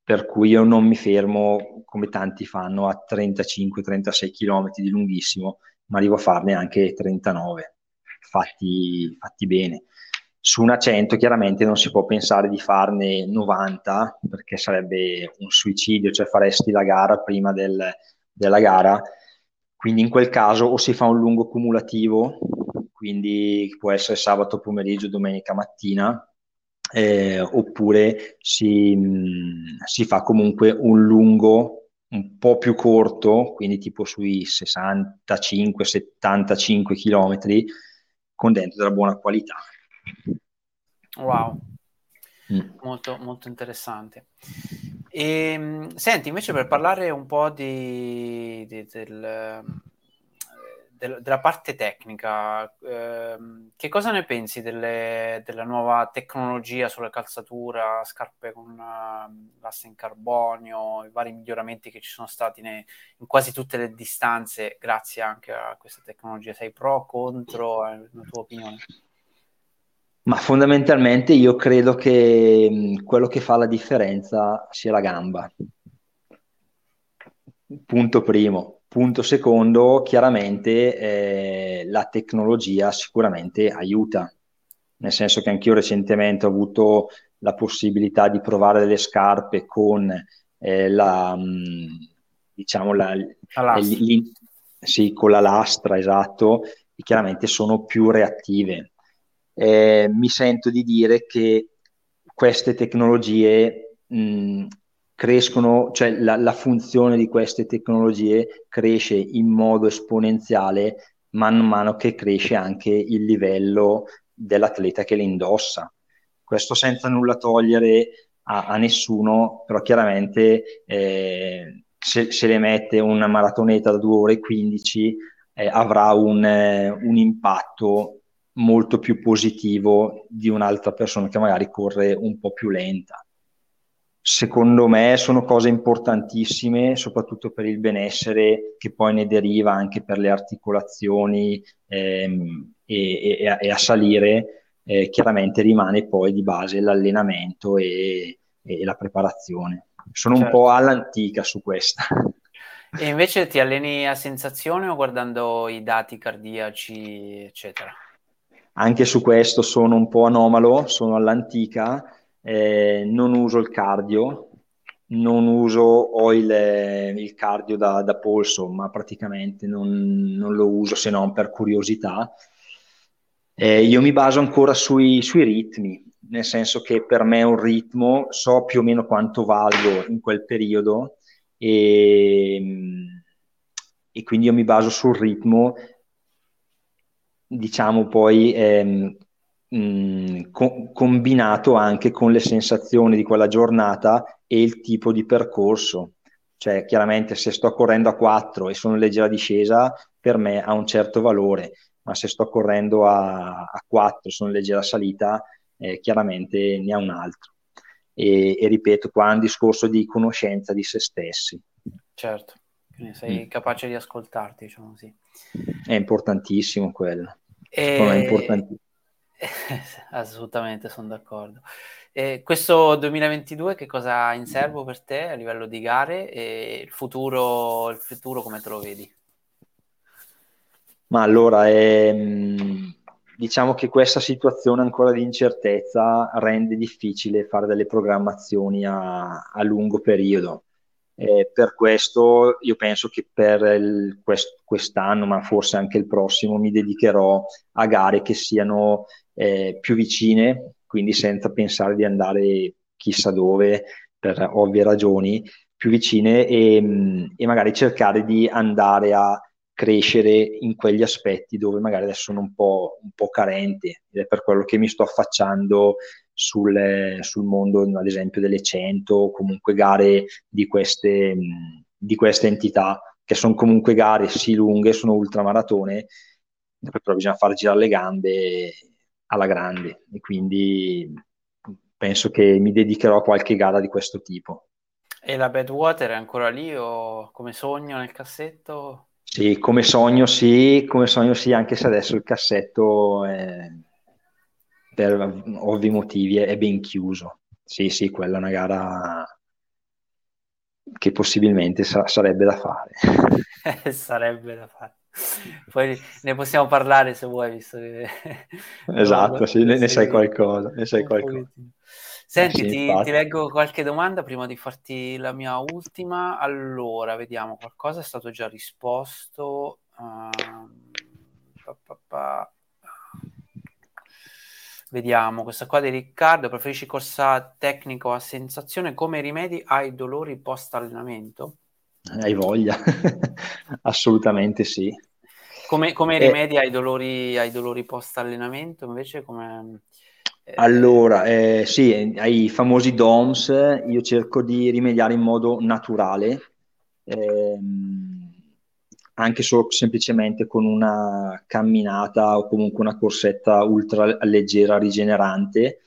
Per cui io non mi fermo come tanti fanno a 35-36 km di lunghissimo, ma arrivo a farne anche 39, fatti, fatti bene. Su una 100 chiaramente non si può pensare di farne 90 perché sarebbe un suicidio, cioè faresti la gara prima del, della gara. Quindi in quel caso o si fa un lungo cumulativo quindi può essere sabato pomeriggio, domenica mattina, eh, oppure si, mh, si, fa comunque un lungo un po' più corto, quindi tipo sui 65-75 km, con dentro della buona qualità. Wow, mm. molto, molto interessante. E, ehm, senti, invece per parlare un po' di, di, del del, della parte tecnica, ehm, che cosa ne pensi delle, della nuova tecnologia sulla calzatura, scarpe con uh, l'asse in carbonio, i vari miglioramenti che ci sono stati ne, in quasi tutte le distanze grazie anche a questa tecnologia? Sei pro, o contro, è la tua opinione? Ma fondamentalmente io credo che quello che fa la differenza sia la gamba. Punto primo. Punto secondo, chiaramente eh, la tecnologia sicuramente aiuta, nel senso che anch'io recentemente ho avuto la possibilità di provare delle scarpe con eh, la, mm, diciamo, la, la l, sì, con la lastra, esatto, e chiaramente sono più reattive. Eh, mi sento di dire che queste tecnologie mh, mm, crescono, cioè la, la, funzione di queste tecnologie cresce in modo esponenziale man mano che cresce anche il livello dell'atleta che le indossa. Questo senza nulla togliere a, a nessuno, però chiaramente eh, se, se, le mette una maratoneta da 2 ore e 15 eh, avrà un, eh, un impatto molto più positivo di un'altra persona che magari corre un po' più lenta secondo me sono cose importantissime, soprattutto per il benessere che poi ne deriva anche per le articolazioni ehm, e, e, e, a salire, eh, chiaramente rimane poi di base l'allenamento e, e la preparazione. Sono certo. un po' all'antica su questa. [LAUGHS] E invece ti alleni a sensazione o guardando i dati cardiaci, eccetera? Anche su questo sono un po' anomalo, sono all'antica eh, non uso il cardio, non uso ho il, il cardio da, da, polso, ma praticamente non, non, lo uso se non per curiosità. Eh, io mi baso ancora sui, sui, ritmi, nel senso che per me un ritmo so più o meno quanto valgo in quel periodo e, e quindi io mi baso sul ritmo, diciamo poi ehm, mh, co- combinato anche con le sensazioni di quella giornata e il tipo di percorso. Cioè, chiaramente se sto correndo a 4 e sono in leggera discesa, per me ha un certo valore, ma se sto correndo a, a 4 e sono in leggera salita, eh, chiaramente ne ha un altro. E, e, ripeto, qua è un discorso di conoscenza di se stessi. Certo, quindi sei mm. capace di ascoltarti, diciamo così. È importantissimo quello. E... È importantissimo. [LAUGHS] Assolutamente, sono d'accordo. E questo 2022 che cosa ha in serbo per te a livello di gare e il futuro, il futuro come te lo vedi? Ma allora, ehm, diciamo che questa situazione ancora di incertezza rende difficile fare delle programmazioni a, a lungo periodo. Eh, per questo io penso che per il, quest, quest'anno, ma forse anche il prossimo, mi dedicherò a gare che siano eh, più vicine quindi senza pensare di andare chissà dove per ovvie ragioni più vicine e, mm, e magari cercare di andare a crescere in quegli aspetti dove magari adesso sono un po', un po carente ed è per quello che mi sto affacciando sul, sul mondo ad esempio delle 100 o comunque gare di queste, di queste entità che sono comunque gare sì lunghe, sono ultramaratone però bisogna far girare le gambe alla grande e quindi penso che mi dedicherò a qualche gara di questo tipo. E la Badwater è ancora lì o come sogno nel cassetto? Sì, come sogno sì, come sogno sì, anche se adesso il cassetto è, per ovvi motivi è ben chiuso. Sì, sì, quella è una gara che possibilmente sa- sarebbe da fare. [LAUGHS] sarebbe da fare. Poi ne possiamo parlare se vuoi, visto che... Esatto, sì, ne, ne sai qualcosa. Ne sai qualcosa. Senti, sì, ti, ti, leggo qualche domanda prima di farti la mia ultima. Allora, vediamo, qualcosa è stato già risposto. Uh, pa, pa, pa. Vediamo, questa qua di Riccardo, preferisci corsa tecnico a sensazione come rimedi ai dolori post allenamento? Hai voglia, [LAUGHS] assolutamente sì. Come, come eh, rimedi ai dolori, ai dolori post allenamento invece? Come. Allora, eh, sì, ai famosi DOMS io cerco di rimediare in modo naturale, ehm, anche solo semplicemente con una camminata o comunque una corsetta ultra leggera rigenerante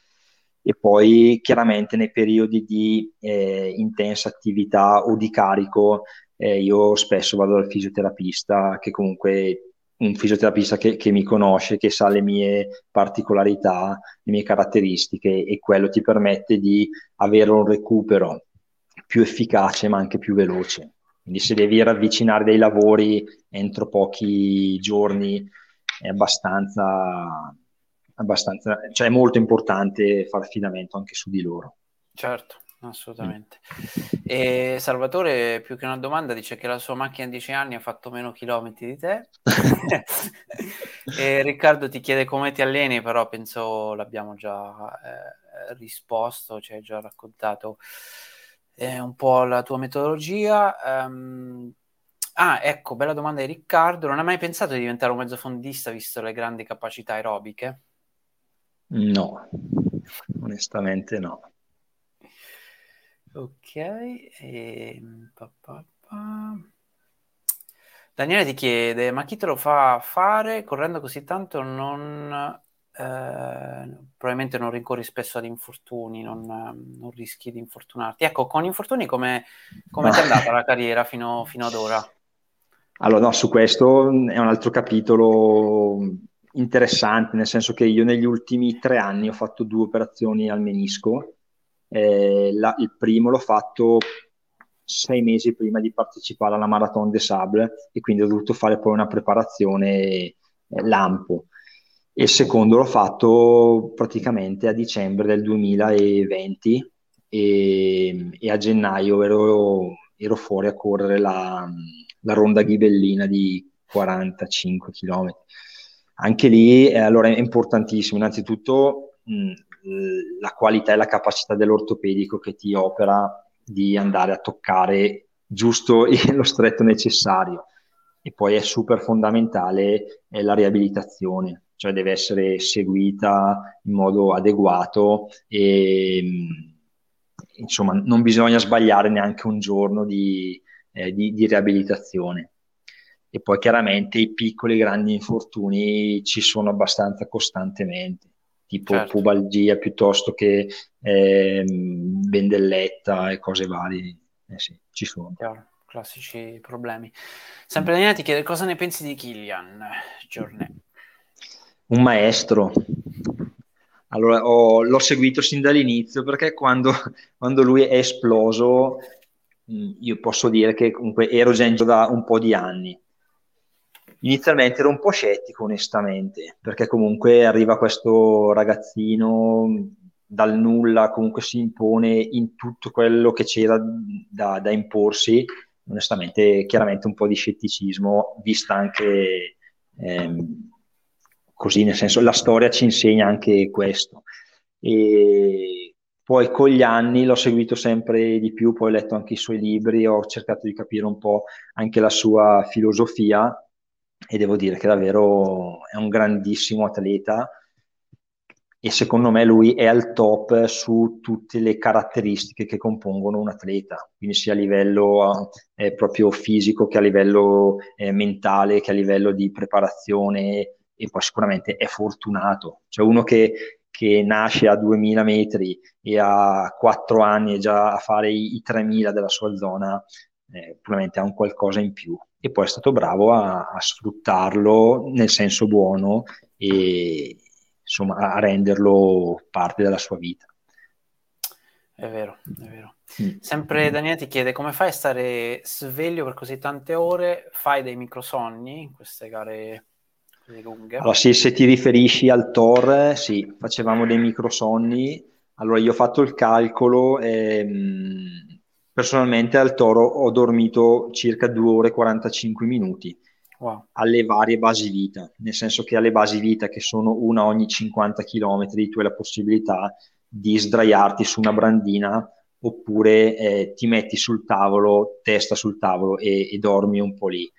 e poi chiaramente nei periodi di eh, intensa attività o di carico eh, io spesso vado dal fisioterapista che comunque un fisioterapista che, che, mi conosce, che sa le mie particolarità, le mie caratteristiche e quello ti permette di avere un recupero più efficace ma anche più veloce. Quindi se devi ravvicinare dei lavori entro pochi giorni è abbastanza abbastanza, cioè è molto importante fare affidamento anche su di loro. Certo, assolutamente. Mm. E Salvatore, più che una domanda, dice che la sua macchina a 10 anni ha fatto meno chilometri di te. [LAUGHS] [LAUGHS] e Riccardo ti chiede come ti alleni, però penso l'abbiamo già eh, risposto, ci hai già raccontato eh, un po' la tua metodologia. Um, Ah, ecco, bella domanda di Riccardo. Non hai mai pensato di diventare un mezzo fondista visto le grandi capacità aerobiche? No, onestamente no. Ok, e... Ehm, pa, pa, pa. Daniele ti chiede, ma chi te lo fa fare correndo così tanto non, eh, probabilmente non ricorri spesso ad infortuni, non, non, rischi di infortunarti. Ecco, con infortuni come, come ti è andata la carriera fino, fino ad ora? Allora, no, su questo è un altro capitolo interessante, nel senso che io negli ultimi tre anni ho fatto due operazioni al menisco. Eh, la, il primo l'ho fatto sei mesi prima di partecipare alla Marathon des Sables e quindi ho dovuto fare poi una preparazione eh, lampo. E il secondo l'ho fatto praticamente a dicembre del 2020 e, e a gennaio ero, ero, fuori a correre la, la ronda ghibellina di 45 km anche lì eh, allora è importantissimo innanzitutto mh, la qualità e la capacità dell'ortopedico che ti opera di andare a toccare giusto [LAUGHS] lo stretto necessario. E poi è super fondamentale è la riabilitazione cioè deve essere seguita in modo adeguato e, insomma non bisogna sbagliare neanche un giorno di, eh, di, di riabilitazione. E poi chiaramente i piccoli e grandi infortuni ci sono abbastanza costantemente, tipo certo. pubalgia piuttosto che eh, bendelletta e cose varie. Eh sì, ci sono. Chiaro, classici problemi. Sempre Daniele ti chiede cosa ne pensi di Kilian Giornet? Un maestro. Allora, ho, l'ho seguito sin dall'inizio perché quando, [LAUGHS] quando lui è esploso, io posso dire che comunque ero già in giro da un po' di anni inizialmente ero un po' scettico onestamente, perché comunque arriva questo ragazzino dal nulla, comunque si impone in tutto quello che c'era da, da imporsi, onestamente chiaramente un po' di scetticismo, vista anche ehm, così, nel senso la storia ci insegna anche questo. E poi con gli anni l'ho seguito sempre di più, poi ho letto anche i suoi libri, ho cercato di capire un po' anche la sua filosofia e devo dire che davvero è un grandissimo atleta e secondo me lui è al top su tutte le caratteristiche che compongono un atleta, quindi sia a livello eh, proprio fisico che a livello eh, mentale, che a livello di preparazione e poi sicuramente è fortunato, cioè uno che, che nasce a 2000 metri e a 4 anni è già a fare i, i 3000 della sua zona, eh, probabilmente ha un qualcosa in più e poi è stato bravo a, a sfruttarlo nel senso buono e insomma a renderlo parte della sua vita. È vero, è vero. Mm. Sempre Daniele ti chiede come fai a stare sveglio per così tante ore? Fai dei microsonni in queste gare lunghe? Allora sì, se ti riferisci al Tor, sì, facevamo dei microsonni. Allora io ho fatto il calcolo ehm, Personalmente al Toro ho dormito circa 2 ore e 45 minuti wow. alle varie basi vita, nel senso che alle basi vita, che sono una ogni 50 km, tu hai la possibilità di sdraiarti su una brandina oppure eh, ti metti sul tavolo, testa sul tavolo e, e dormi un po' lì.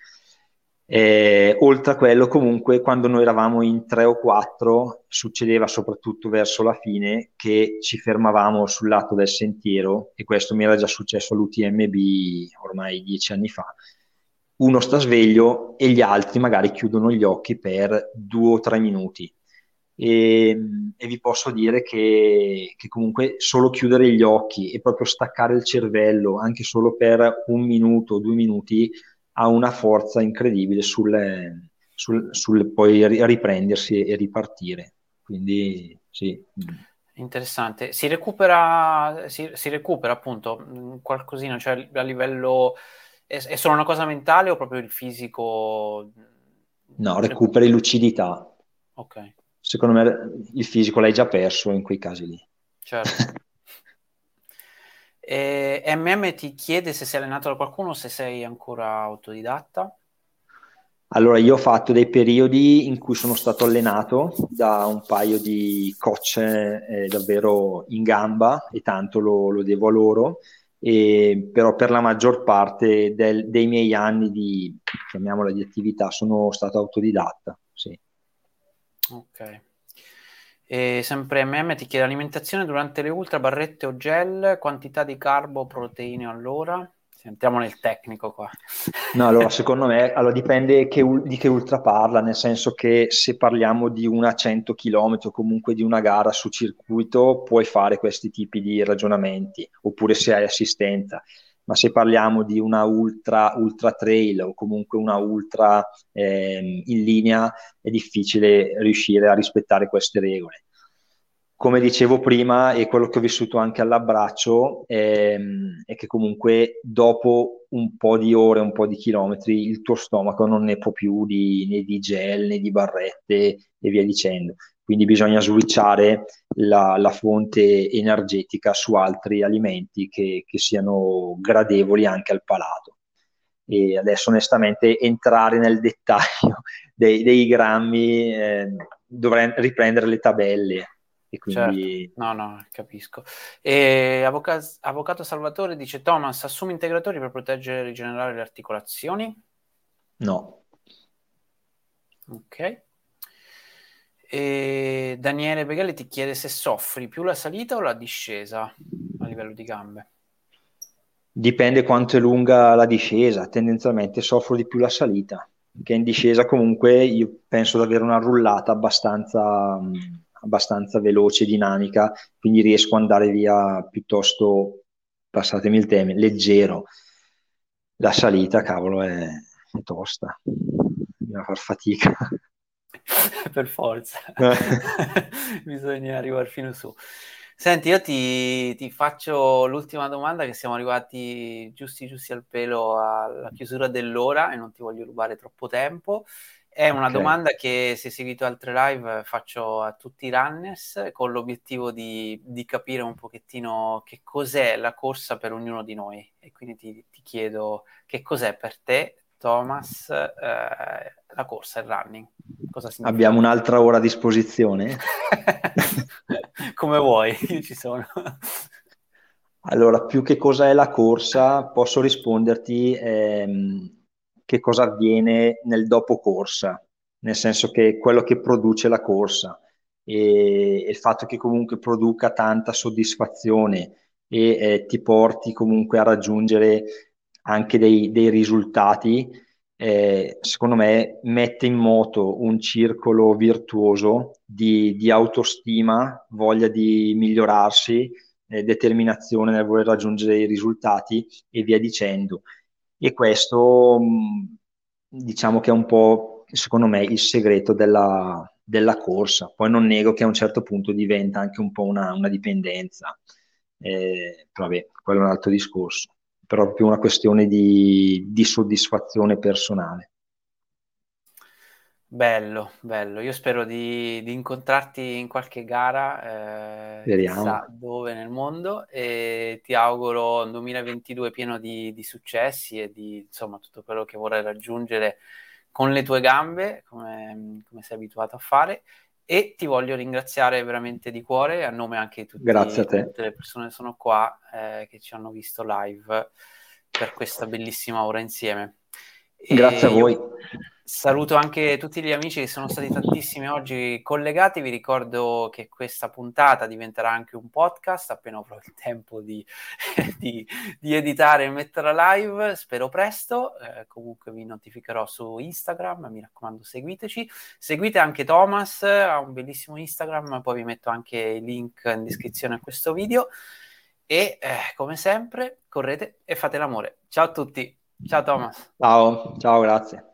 Eh, oltre a quello, comunque, quando noi eravamo in tre o quattro, succedeva soprattutto verso la fine che ci fermavamo sul lato del sentiero, e questo mi era già successo all'UTMB ormai dieci anni fa. Uno sta sveglio e gli altri magari chiudono gli occhi per due o tre minuti. E, e vi posso dire che, che comunque solo chiudere gli occhi e proprio staccare il cervello, anche solo per un minuto due minuti, ha una forza incredibile sul, sul, sul poi riprendersi e ripartire. Quindi sì. Interessante. Si recupera, si, si recupera appunto mm, qualcosina, cioè a livello... È, è, solo una cosa mentale o proprio il fisico? No, recuperi lucidità. Ok. Secondo me il fisico l'hai già perso in quei casi lì. Certo. E MM ti chiede se sei allenato da qualcuno o se sei ancora autodidatta. Allora, io ho fatto dei periodi in cui sono stato allenato da un paio di coach eh, davvero in gamba e tanto lo, lo devo a loro, e, però per la maggior parte del, dei miei anni di, chiamiamola di attività, sono stato autodidatta. Sì. Ok. E sempre MM ti chiede alimentazione durante le ultra, barrette o gel, quantità di carbo, proteine all'ora. Sentiamo nel tecnico qua. No, [LAUGHS] allora secondo me allora, dipende che, di che ultra parla, nel senso che se parliamo di una 100 km o comunque di una gara su circuito puoi fare questi tipi di ragionamenti, oppure se hai assistenza ma se parliamo di una ultra, ultra trail o comunque una ultra eh, in linea è difficile riuscire a rispettare queste regole. Come dicevo prima, e quello che ho vissuto anche all'abbraccio, ehm, è che comunque dopo un po' di ore, un po' di chilometri, il tuo stomaco non ne può più di, né di gel né di barrette e via dicendo quindi bisogna switchare la, la, fonte energetica su altri alimenti che, che, siano gradevoli anche al palato. E adesso onestamente entrare nel dettaglio [LAUGHS] dei, dei grammi eh, dovrei riprendere le tabelle. E quindi... Certo. No, no, capisco. E Avvocato, Avvocato Salvatore dice: Thomas, assumi integratori per proteggere e rigenerare le articolazioni? No. Ok. E Daniele Beghelli ti chiede se soffri più la salita o la discesa a livello di gambe? Dipende quanto è lunga la discesa, tendenzialmente soffro di più la salita, che in discesa comunque io penso di avere una rullata abbastanza, abbastanza veloce e dinamica, quindi riesco ad andare via piuttosto, passatemi il tema, leggero. La salita, cavolo, è, è tosta, bisogna far fatica. [LAUGHS] per forza, eh. [LAUGHS] bisogna arrivare fino su. Senti, io ti, ti, faccio l'ultima domanda che siamo arrivati giusti giusti al pelo alla chiusura dell'ora e non ti voglio rubare troppo tempo. È una okay. domanda che se seguito altre live faccio a tutti i runners con l'obiettivo di, di, capire un pochettino che cos'è la corsa per ognuno di noi. E quindi ti, ti chiedo che cos'è per te, Thomas, eh, la corsa, il running. Cosa Abbiamo un'altra ora a disposizione? [LAUGHS] Come vuoi, io ci sono. Allora, più che cosa è la corsa, posso risponderti ehm, che cosa avviene nel dopo corsa, nel senso che quello che produce la corsa e, il fatto che comunque produca tanta soddisfazione e eh, ti porti comunque a raggiungere anche dei, dei risultati eh, secondo me mette in moto un circolo virtuoso di, di autostima, voglia di migliorarsi, eh, determinazione nel voler raggiungere i risultati e via dicendo. E questo mh, diciamo che è un po', secondo me, il segreto della, della, corsa. Poi non nego che a un certo punto diventa anche un po' una, una dipendenza. Eh, vabbè, quello è un altro discorso proprio una questione di, di soddisfazione personale. Bello, bello. Io spero di, di incontrarti in qualche gara, eh, dove nel mondo, e ti auguro un 2022 pieno di, di, successi e di insomma tutto quello che vorrai raggiungere con le tue gambe, come, come sei abituato a fare. E ti voglio ringraziare veramente di cuore, a nome anche di tutti, tutte le persone che sono qua, eh, che ci hanno visto live, per questa bellissima ora insieme. Grazie e a voi. Saluto anche tutti gli amici che sono stati tantissimi oggi collegati. Vi ricordo che questa puntata diventerà anche un podcast appena avrò il tempo di, [LAUGHS] di, di editare e metterla live. Spero presto. Eh, comunque vi notificherò su Instagram. Mi raccomando, seguiteci. Seguite anche Thomas, ha un bellissimo Instagram. Poi vi metto anche il link in descrizione a questo video. E eh, come sempre, correte e fate l'amore. Ciao a tutti. Ciao Thomas. Ciao, ciao, grazie.